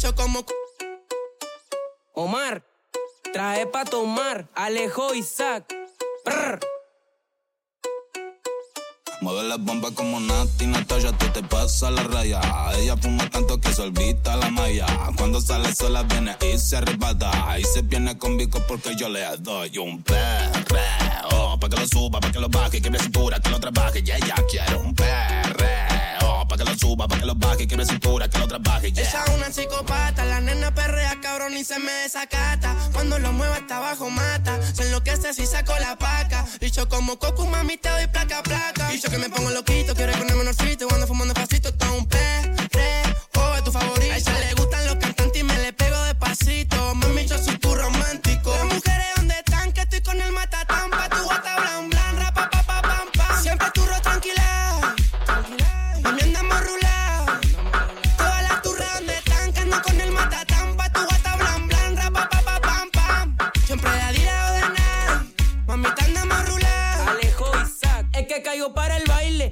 bicho como. Omar, traje pa' tomar, Alejo Isaac. Prr. Mueve la bomba como Nati Natalia, tú te pasas la raya. Ella fuma tanto que se olvida la malla. Cuando sale sola viene y se arrebata. Y se viene con bico porque yo le doy un perreo. Pa' que lo suba, pa' que lo baje, que me cintura, que lo trabaje. Y ella quiere un perreo. Que lo suba, pa' que lo baje, que me cintura, que lo trabaje. Esa es una psicopata, la nena perrea, cabrón, y se me desacata. Cuando lo mueva hasta abajo mata, se enloquece si saco la paca. Bicho como coco, mami, te doy placa, placa. Bicho que me pongo loquito, quiero ponerme menorcito, cuando fumando pasito, está un perreo.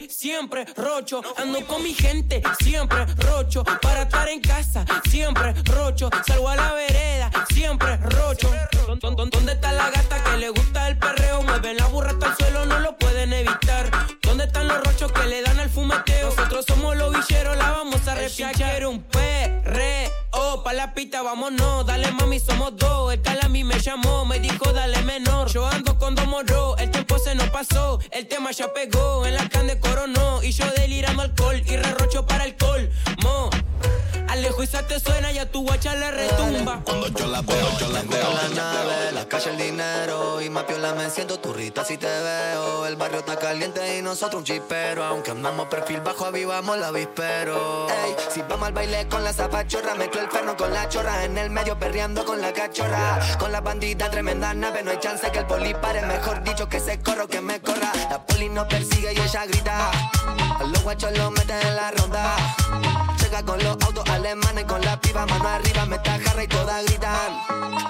Siempre rocho. Ando con mi gente, siempre rocho. Para estar en casa, siempre rocho. Salgo a la vereda, siempre rocho. ¿Dó- dó- ¿Dónde está la gata que le gusta el perreo? Mueve la burra hasta el suelo, no lo pueden evitar. ¿Dónde están los rochos que le dan al fumeteo? Nosotros somos los villeros, la vamos a. Quiere un perreo, pa' la pista, vámonos. Dale mami, somos dos. El cal a mí me llamó, me dijo dale menor. Yo ando con dos morros, el tiempo se nos pasó. El tema ya pegó, en la can de coronó. Y yo delirando alcohol y rerrocho para el colmo. Alejo y te suena y a tu guacha le retumba. Cuando yo la veo, yo la veo. la nave, la calle, el dinero y más piola me siento turrita si te veo. El barrio está caliente y nosotros un chipero. Aunque andamos perfil bajo, avivamos la vispero. Ey, si vamos al baile con la zapachorra, mezclo el ferno con la chorra. En el medio perreando con la cachorra. Con la bandita, tremenda nave, no hay chance que el poli pare. Mejor dicho que se corro, que me corra. La poli nos persigue y ella grita. A los guachos los meten en la ronda. Llega con los autos alemanes, con la piba, mano arriba, me está jarra y todas gritan.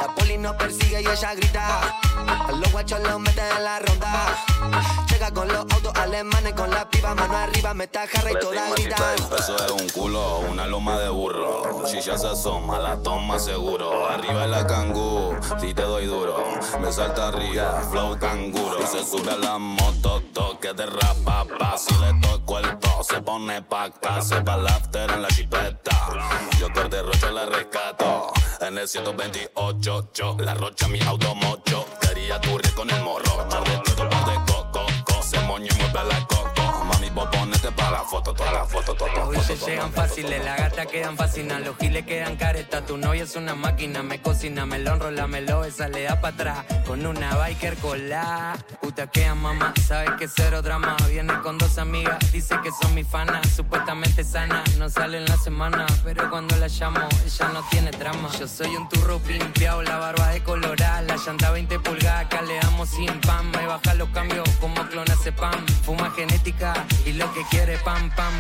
La poli nos persigue y ella grita. A los guachos los meten en la ronda. Llega con los autos alemanes, con la piba, mano arriba, me está jarra y todas gritan. Eso es un culo, una loma de burro. Si ya se asoma, la toma seguro. Arriba la cangú, si te doy duro. Me salta arriba, flow canguro. Y se sube a la moto, toque de rapa, pa. Si le toco el se pone pacta. Se va after en la chipeta. Yo corte rocha la rescato. En el 128, yo, la rocha mi auto mocho. Quería turre con el morro. Tarde todo par de coco, co. Se moño y mueve la coco. Mami, vos ponete para la foto, toda la foto, toda la Hoy foto. se toda la llegan fáciles, las gatas quedan fascinan, los giles quedan caretas, tu novia es una máquina, me cocina, me lo enrola, me lo besa, le da para atrás, con una biker cola. Puta que mamá, sabes que cero drama, viene con dos amigas, dice que son mis fanas, supuestamente sana, no sale en la semana, pero cuando la llamo, ella no tiene trama. Yo soy un turro pimpeado, la barba de colorada, la llanta 20 pulgadas, acá le damos sin pan, me baja los cambios como clona pan, fuma genética y lo que quiere pam pam.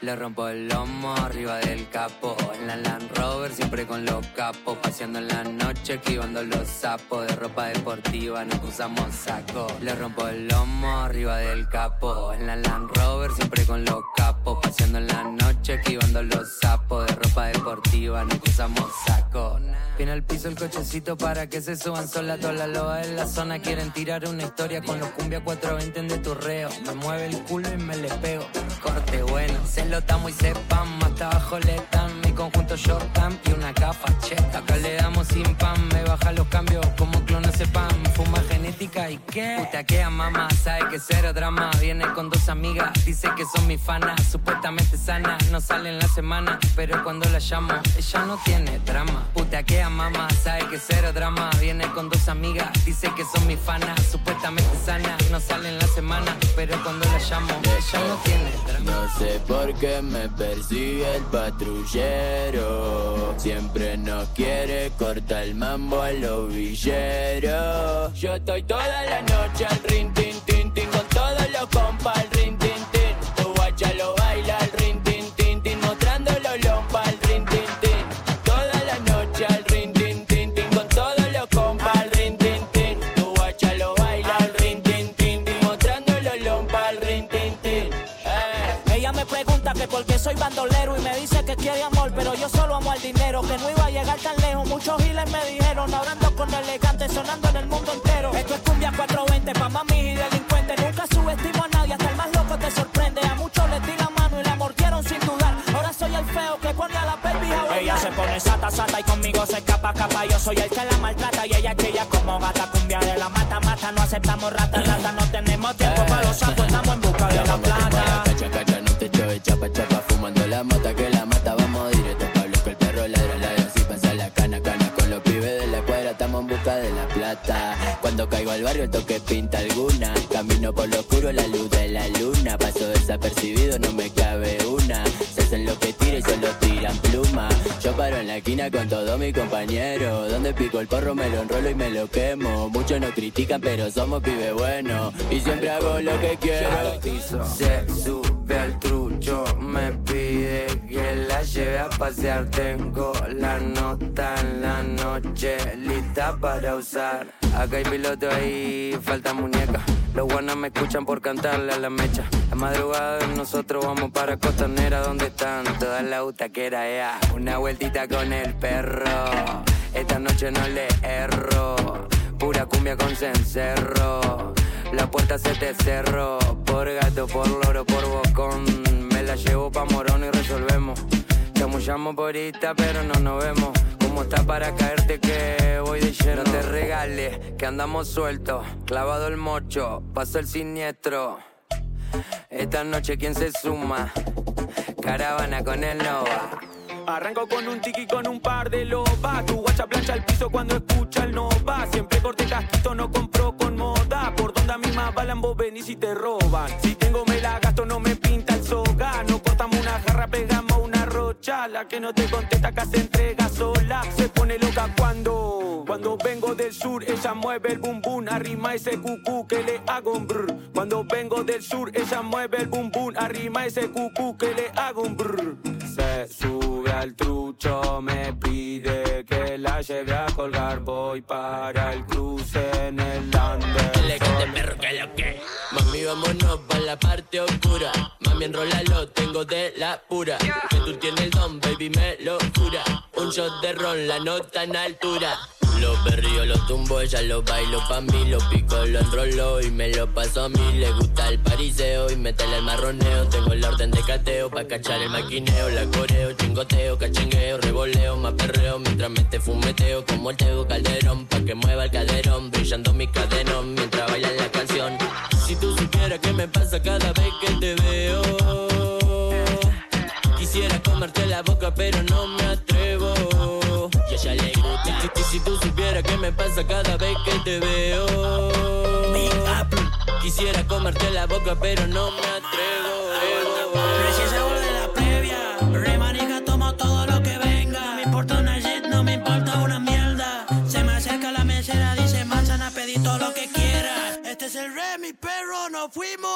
Le rompo el lomo arriba del capo. En la Land Rover siempre con los capos. Paseando en la noche esquivando los sapos. De ropa deportiva no usamos saco. Le rompo el lomo arriba del capo. En la Land Rover siempre con los capos Paseando en la noche esquivando los sapos. De ropa deportiva no usamos saco. Viene al piso el cochecito para que se suban sola. Todas las lobas de la zona quieren tirar una historia. Con los cumbia 420 en de turreo Me mueve el culo y me le pego. Corte bueno, se lo tamo y sepan Hasta abajo le dan mi conjunto short cam Y una capa cheta Acá le damos sin pan Me baja los cambios Genética y qué. Puta que mamá sabe que cero drama. Viene con dos amigas, dice que son mis fanas. Supuestamente sana, no sale en la semana Pero cuando la llamo, ella no tiene drama. Puta que mamá sabe que cero drama. Viene con dos amigas, dice que son mis fanas. Supuestamente sana, no sale en la semana Pero cuando la llamo, ella no tiene drama. No sé por qué me persigue el patrullero. Siempre nos quiere cortar el mambo a los villeros. Yo estoy toda la noche al rin que a la baby Ella se pone sata, sata y conmigo se escapa, capa. Yo soy el que la maltrata y ella chilla como gata. Cumbia de la mata, mata, no aceptamos rata, rata. No tenemos tiempo para los sapos, estamos en busca de la plata. Cacha, cacha, no te choves, chapa, chapa, fumando la mota que la mata, vamos directo Pablo, que el perro ladra, ladra, si pasa la cana, cana, con los pibes de la cuadra, estamos en busca de la plata. Cuando caigo al barrio, el toque pinta alguna, camino por lo oscuro, la luz de la luna, paso desapercibido, no me cabe una, hacen lo que tira y solo tiran pluma. Yo paro en la esquina con todos mis compañeros, donde pico el porro me lo enrolo y me lo quemo. Muchos nos critican, pero somos pibes buenos, y siempre hago lo que quiero. Se sube al trucho, me pide que la lleve a pasear. Tengo la nota en la noche lista para usar. Acá hay piloto ahí, falta muñeca. Los guanas me escuchan por cantarle a la mecha. La madrugada nosotros vamos para Costanera, donde están todas las utaqueras. ya. Una vueltita con el perro. Esta noche no le erro. Pura cumbia con cencerro. La puerta se te cerró. Por gato, por loro, por bocón. La llevo pa' morón y resolvemos. Chamullamos por esta, pero no nos vemos. Como está para caerte que voy de lleno. No te regales, que andamos sueltos. Clavado el mocho, pasó el siniestro. Esta noche, ¿quién se suma? Caravana con el Nova. Arranco con un tiki con un par de lobas. Tu guacha plancha el piso cuando escucha el nova. Siempre corte casquito, no compro con moda. Por donde a mí más balan, vos venís y te roban. Si tengo me la gasto, no me pinta el soga. No cortamos una jarra, pegamos una rocha. La que no te contesta acá se entrega sola. Se pone loca cuando, cuando vengo del sur, ella mueve el bum bum. Arrima ese cucú que le hago un brr. Cuando vengo del sur, ella mueve el bum bum. Arrima ese cucú que le hago un brr. Sube al trucho, me pide que la lleve a colgar. Voy para el cruce en el andén. Le cante perro que lo que. Mami, vámonos pa' la parte oscura. Mami, enrólalo, tengo de la pura. Que tú tienes el don, baby, me lo jura. Un shot de ron, la nota en altura. Los perrillos los tumbo, ella los bailo pa' mí. Lo pico, lo enrolo y me lo paso a mí. Le gusta el pariseo y métele el marroneo. Tengo el orden de cateo pa' cachar el maquineo. La coreo, chingoteo, cachengueo, revoleo, más perreo. Mientras me te fumeteo como el Tego Calderón. Pa' que mueva el caderón, brillando mi cadenón mientras baila la canción. Si tú supieras qué me pasa cada vez que te veo. Quisiera comerte la boca, pero no me atrevo. Supieras qué me pasa cada vez que te veo. Quisiera comerte la boca, pero no me atrevo.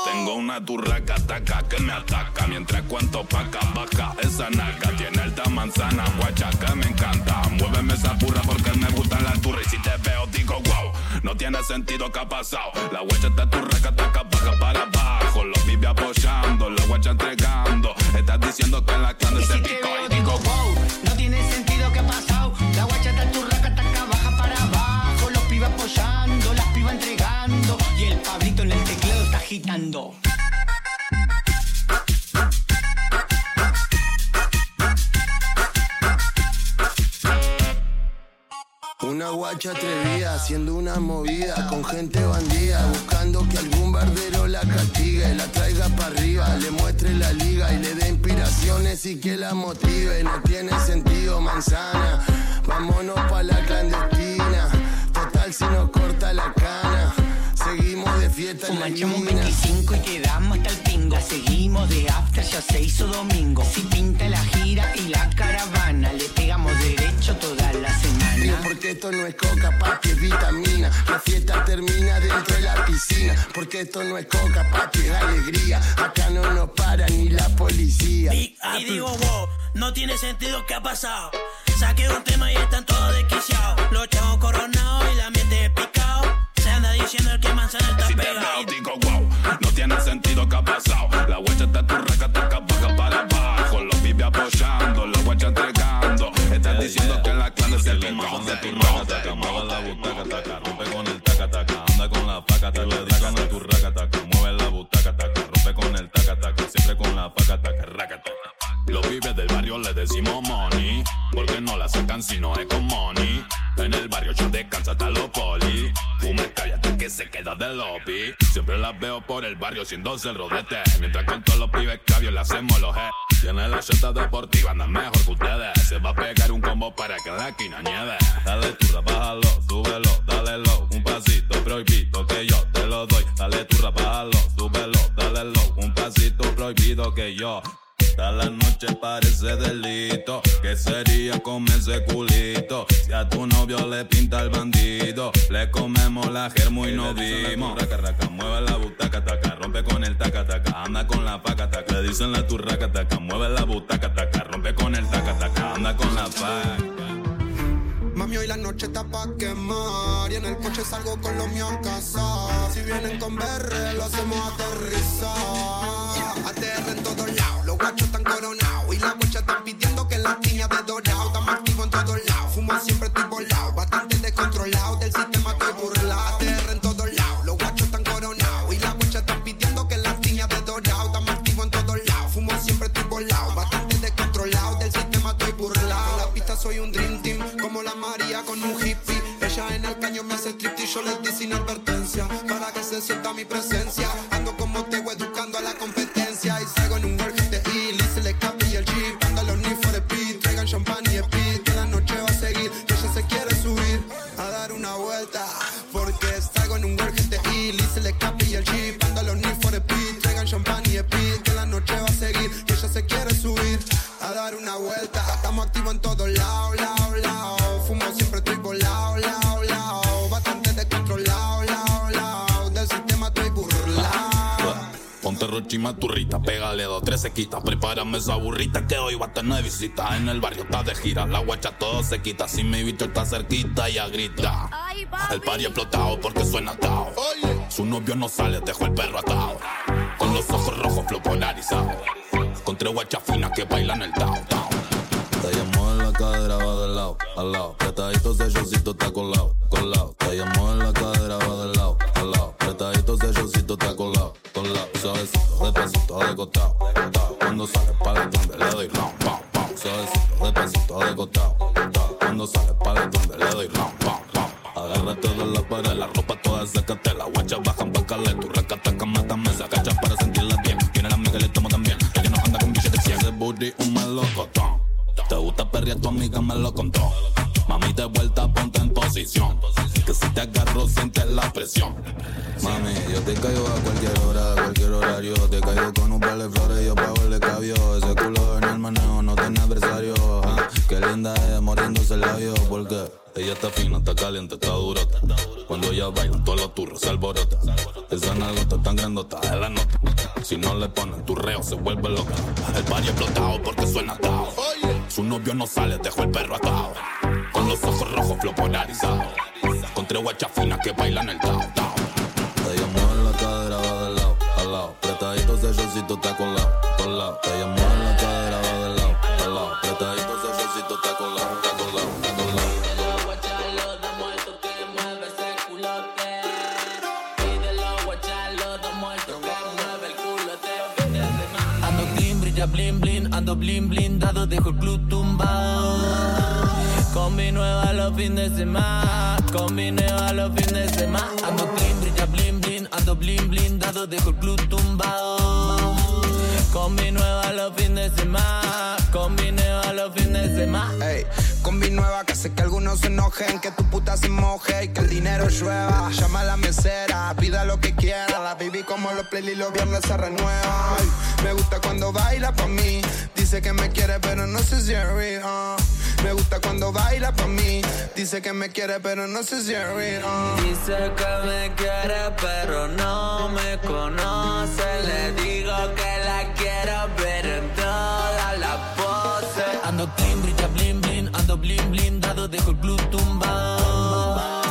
Tengo una turraca taca que me ataca. Mientras cuento paca baja esa naca Tiene alta manzana guacha que me encanta. Muéveme esa burra porque me gusta la turra. Y si te veo digo wow No tiene sentido que ha pasado La guacha está turraca taca baja para abajo. Los pibes apoyando, la guacha entregando. Estás diciendo que en la clan se picó Una guacha atrevida haciendo una movida con gente bandida buscando que algún barbero la castigue, la traiga para arriba, le muestre la liga y le dé inspiraciones y que la motive. No tiene sentido manzana, vámonos pa la de fiesta en la Manchamos un esquina. 25 y quedamos hasta el pingo. La seguimos de after, ya se hizo domingo. Si pinta la gira y la caravana, le pegamos derecho toda la Digo semana. porque esto no es coca, papi, es vitamina. La fiesta termina dentro de la piscina. Porque esto no es coca, papi, es alegría. Acá no nos para ni la policía. Y, y digo, wow, no tiene sentido que ha pasado. Saqué un tema y están todos desquiciados. Los chavos coronados y la la sacan si no es con money. En el barrio yo descansa hasta los poli. Fume, cállate que se queda de lobby. Siempre las veo por el barrio haciéndose el rodete. Mientras con todos los pibes cabios le hacemos los G. Tiene la cheta deportiva, anda mejor que ustedes. Se va a pegar un combo para que la esquina nieve. Dale turra, bájalo, súbelo, dale low. Un pasito prohibido que yo te lo doy. Dale turra, bájalo, súbelo, dale low. Un pasito prohibido que yo Toda la noche parece delito. ¿Qué sería con ese culito? Si a tu novio le pinta el bandido, le comemos la germo y no vimos. Raca, raca, mueve la butaca, taca, rompe con el taca, taca, anda con la paca, taca. Le dicen la turraca, taca, mueve la butaca, taca, rompe con el taca, taca, anda con la paca. Mami, hoy la noche está pa' quemar Y en el coche salgo con los míos a casa Si vienen con BR, lo hacemos aterrizar Los guachos están coronados Y las guachas están pidiendo que las niñas de dorado Estamos activos en todos lados, fumo siempre yo les di sin advertencia Para que se sienta mi presencia. Ando como Tego educando a la competencia. Y salgo en un work de Illy, se le escape y el jeep. Ando los need for the traigan champán y speed Que la noche va a seguir, que ella se quiere Turrita, pégale dos, tres sequitas. Prepárame esa burrita que hoy va a tener visita. En el barrio está de gira, la guacha todo se quita. Si mi bicho está cerquita, ya grita. El party explotado porque suena atado. Su novio no sale, dejó el perro atado. Con los ojos rojos, flow polarizado. Con tres guachas finas que bailan el tao, tao. Te llamó en la cadera, va de lado, al lado. Apretadito ese showcito está colado, colado. Te llamó en la cadera, va de lado, al lado. Apretadito ese showcito está colado. De. Cuando sale para donde le doy round, pam, pam. Suavecito, despacito, de costado. Cuando sale para donde le doy round, pam, pam. Agárrate de la pared, la ropa toda sácate La guacha bajan pa' caler, tu racata cama también Saca para sentirla bien, tiene la amiga le tomo también Ella no anda con billetes 100 Ese booty un melocotón Te gusta perrear, tu amiga me lo contó. Mami, de vuelta, ponte en posición. Que si te agarro, sientes la presión. Mami, yo te caigo a cualquier hora, a cualquier horario. Te caigo con un par de flores, yo pago el cabio Ese culo en el manejo no tiene adversario. Ah, Qué linda es, muriéndose el labio Porque ella está fina, está caliente, está durota. Cuando ella baila, todos los turros se alborota. Esa nalgota tan grandota es la nota. Si no le ponen tu reo, se vuelve loca. El party explotado porque suena atado Su novio no sale, dejó el perro atado. Con los ojos rojos, flow polarizado. Con tres guachas finas que bailan el tao, tao. Ella mueve la cadera, va de lado, al lado. Apretadito ese showcito está colado, colado Ella mueve la cadera, va de lado, al lado. Apretadito ese colado, está colado, brilla blin blin, ando blin blindado, dejo el club tumbado. Con mi nueva los fines de semana, con mi nueva los fines de semana. Ando clean, brilla blin blin, ando blin blindado, dejo el club tumbado. Con mi nueva los fines de semana, con mi nueva los fines de semana. Con mi nueva que hace que algunos se enojen, que tu puta se moje y que el dinero llueva. Llama a la mesera, pida lo que quiera. La baby como los playlists los viernes se renueva. Ay, me gusta cuando baila pa' mí. Dice que me quiere, pero no sé si es real. ah. Me gusta cuando baila pa' mí. Dice que me quiere, pero no sé si es ah. Dice que me quiere pero no me conoce Le digo que la quiero club tumbado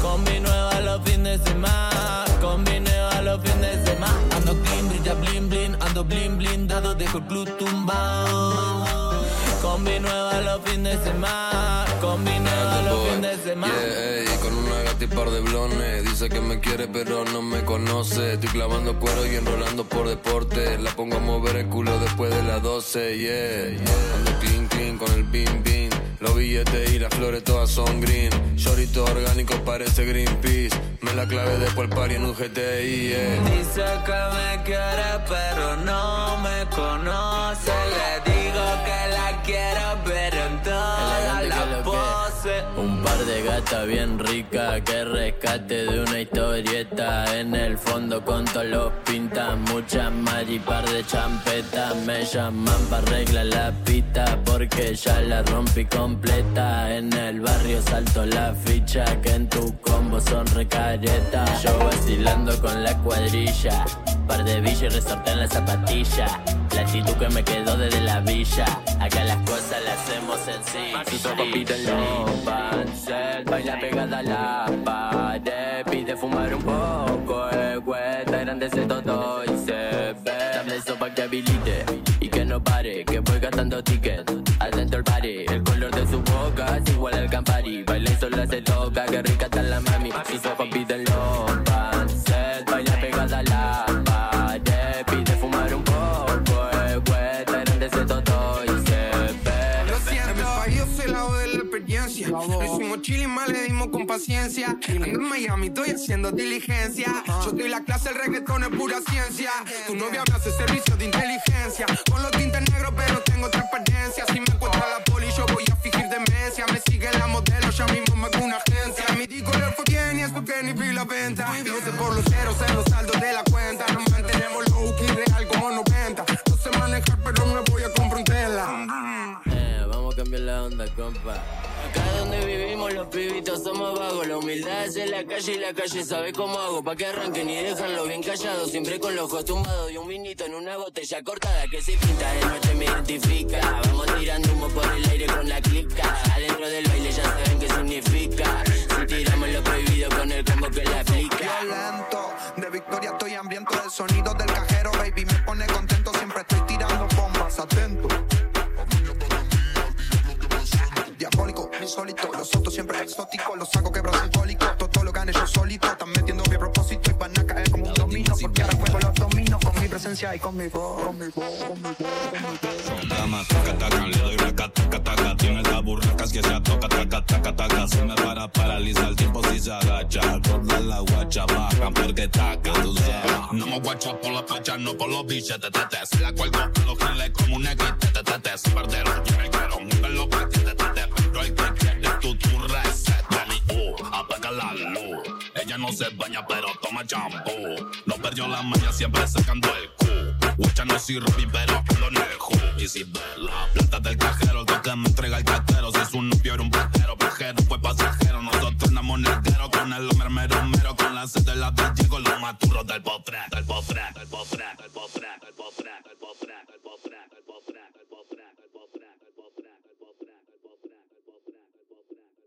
Con mi nueva los fines de semana Con mi nueva los fines de semana Ando clean, brilla blin blin, ando blin blindado Dejo el club tumbado Combi nueva los fines de semana. Combi nueva los fines de semana. Yeah, con una gata y par de blones. Dice que me quiere, pero no me conoce. Estoy clavando cuero y enrolando por deporte. La pongo a mover el culo después de las 12. Yeah, yeah. Ando clean, clean con el bim, bim. Los billetes y las flores todas son green. Shorito orgánico parece Greenpeace. Me la clave después el party en un GTI. Dice que me quiere, pero no me conoce. Le digo que la quiero, pero Un par de gatas bien ricas que rescate de una historieta. En el fondo con todos los pintas, muchas más y par de champetas. Me llaman para arreglar la pista porque ya la rompí completa. En el barrio salto la ficha que en tu combo son recaretas. Yo vacilando con la cuadrilla, par de villas y resorte en la zapatilla. La actitud que me quedó desde la villa. Acá las cosas las hacemos sencillas. Los Pancel, baila pegada a la pared. Pide fumar un poco, el cuesta grande se todo y se ve. Dame eso pa' que habilite y que no pare. Que voy gastando tickets adentro el party. El color de su boca es igual al Campari. Baila y solo se toca, que rica está la mami. Paciencia. Ando en Miami, estoy haciendo diligencia. Yo doy la clase, el reggaetón es pura ciencia. Tu novia me hace servicio de inteligencia. Con los tintes negros, pero tengo transparencia. Si me encuentra la poli, yo voy a fingir demencia. Me sigue la modelo, ya mismo me hago una agencia. Mi disco le fue bien y es porque ni vi la venta. Sé por los ceros en los saldos somos vagos. La humildad es en la calle y la calle sabe cómo hago. Pa' que arranquen y déjanlo bien callado. Siempre con los ojos tumbados y un vinito en una botella cortada que se pinta de noche me identifica. Vamos tirando humo por el aire con la clica. Adentro del baile ya saben qué significa. Si tiramos lo prohibido con el combo que la aplica. violento. De victoria estoy hambriento del sonido del y con mi voz, con mi voz, con mi voz, con mi voz. Dama, taca, taca, le doy raca, taca, taca. Tiene las burracas que se toca, taca, taca, taca. Se me para, paraliza el tiempo si se agacha. Todas las guachas bajan porque taca, tú sabes. No me guacha por la pacha, no por los billetes, tete. Se la cuelgo a los giles como un equite, tete, tete. Perdero, yo me quiero, múvelo pa' que te tete. Pero el que quiere tu, tu reset, Dani, uh, apaga la luz. Ella no se baña, pero toma champú. No perdió la maña, siempre sacando el cu. No soy Robin, pero lo nejo. Ve la plata del cajero,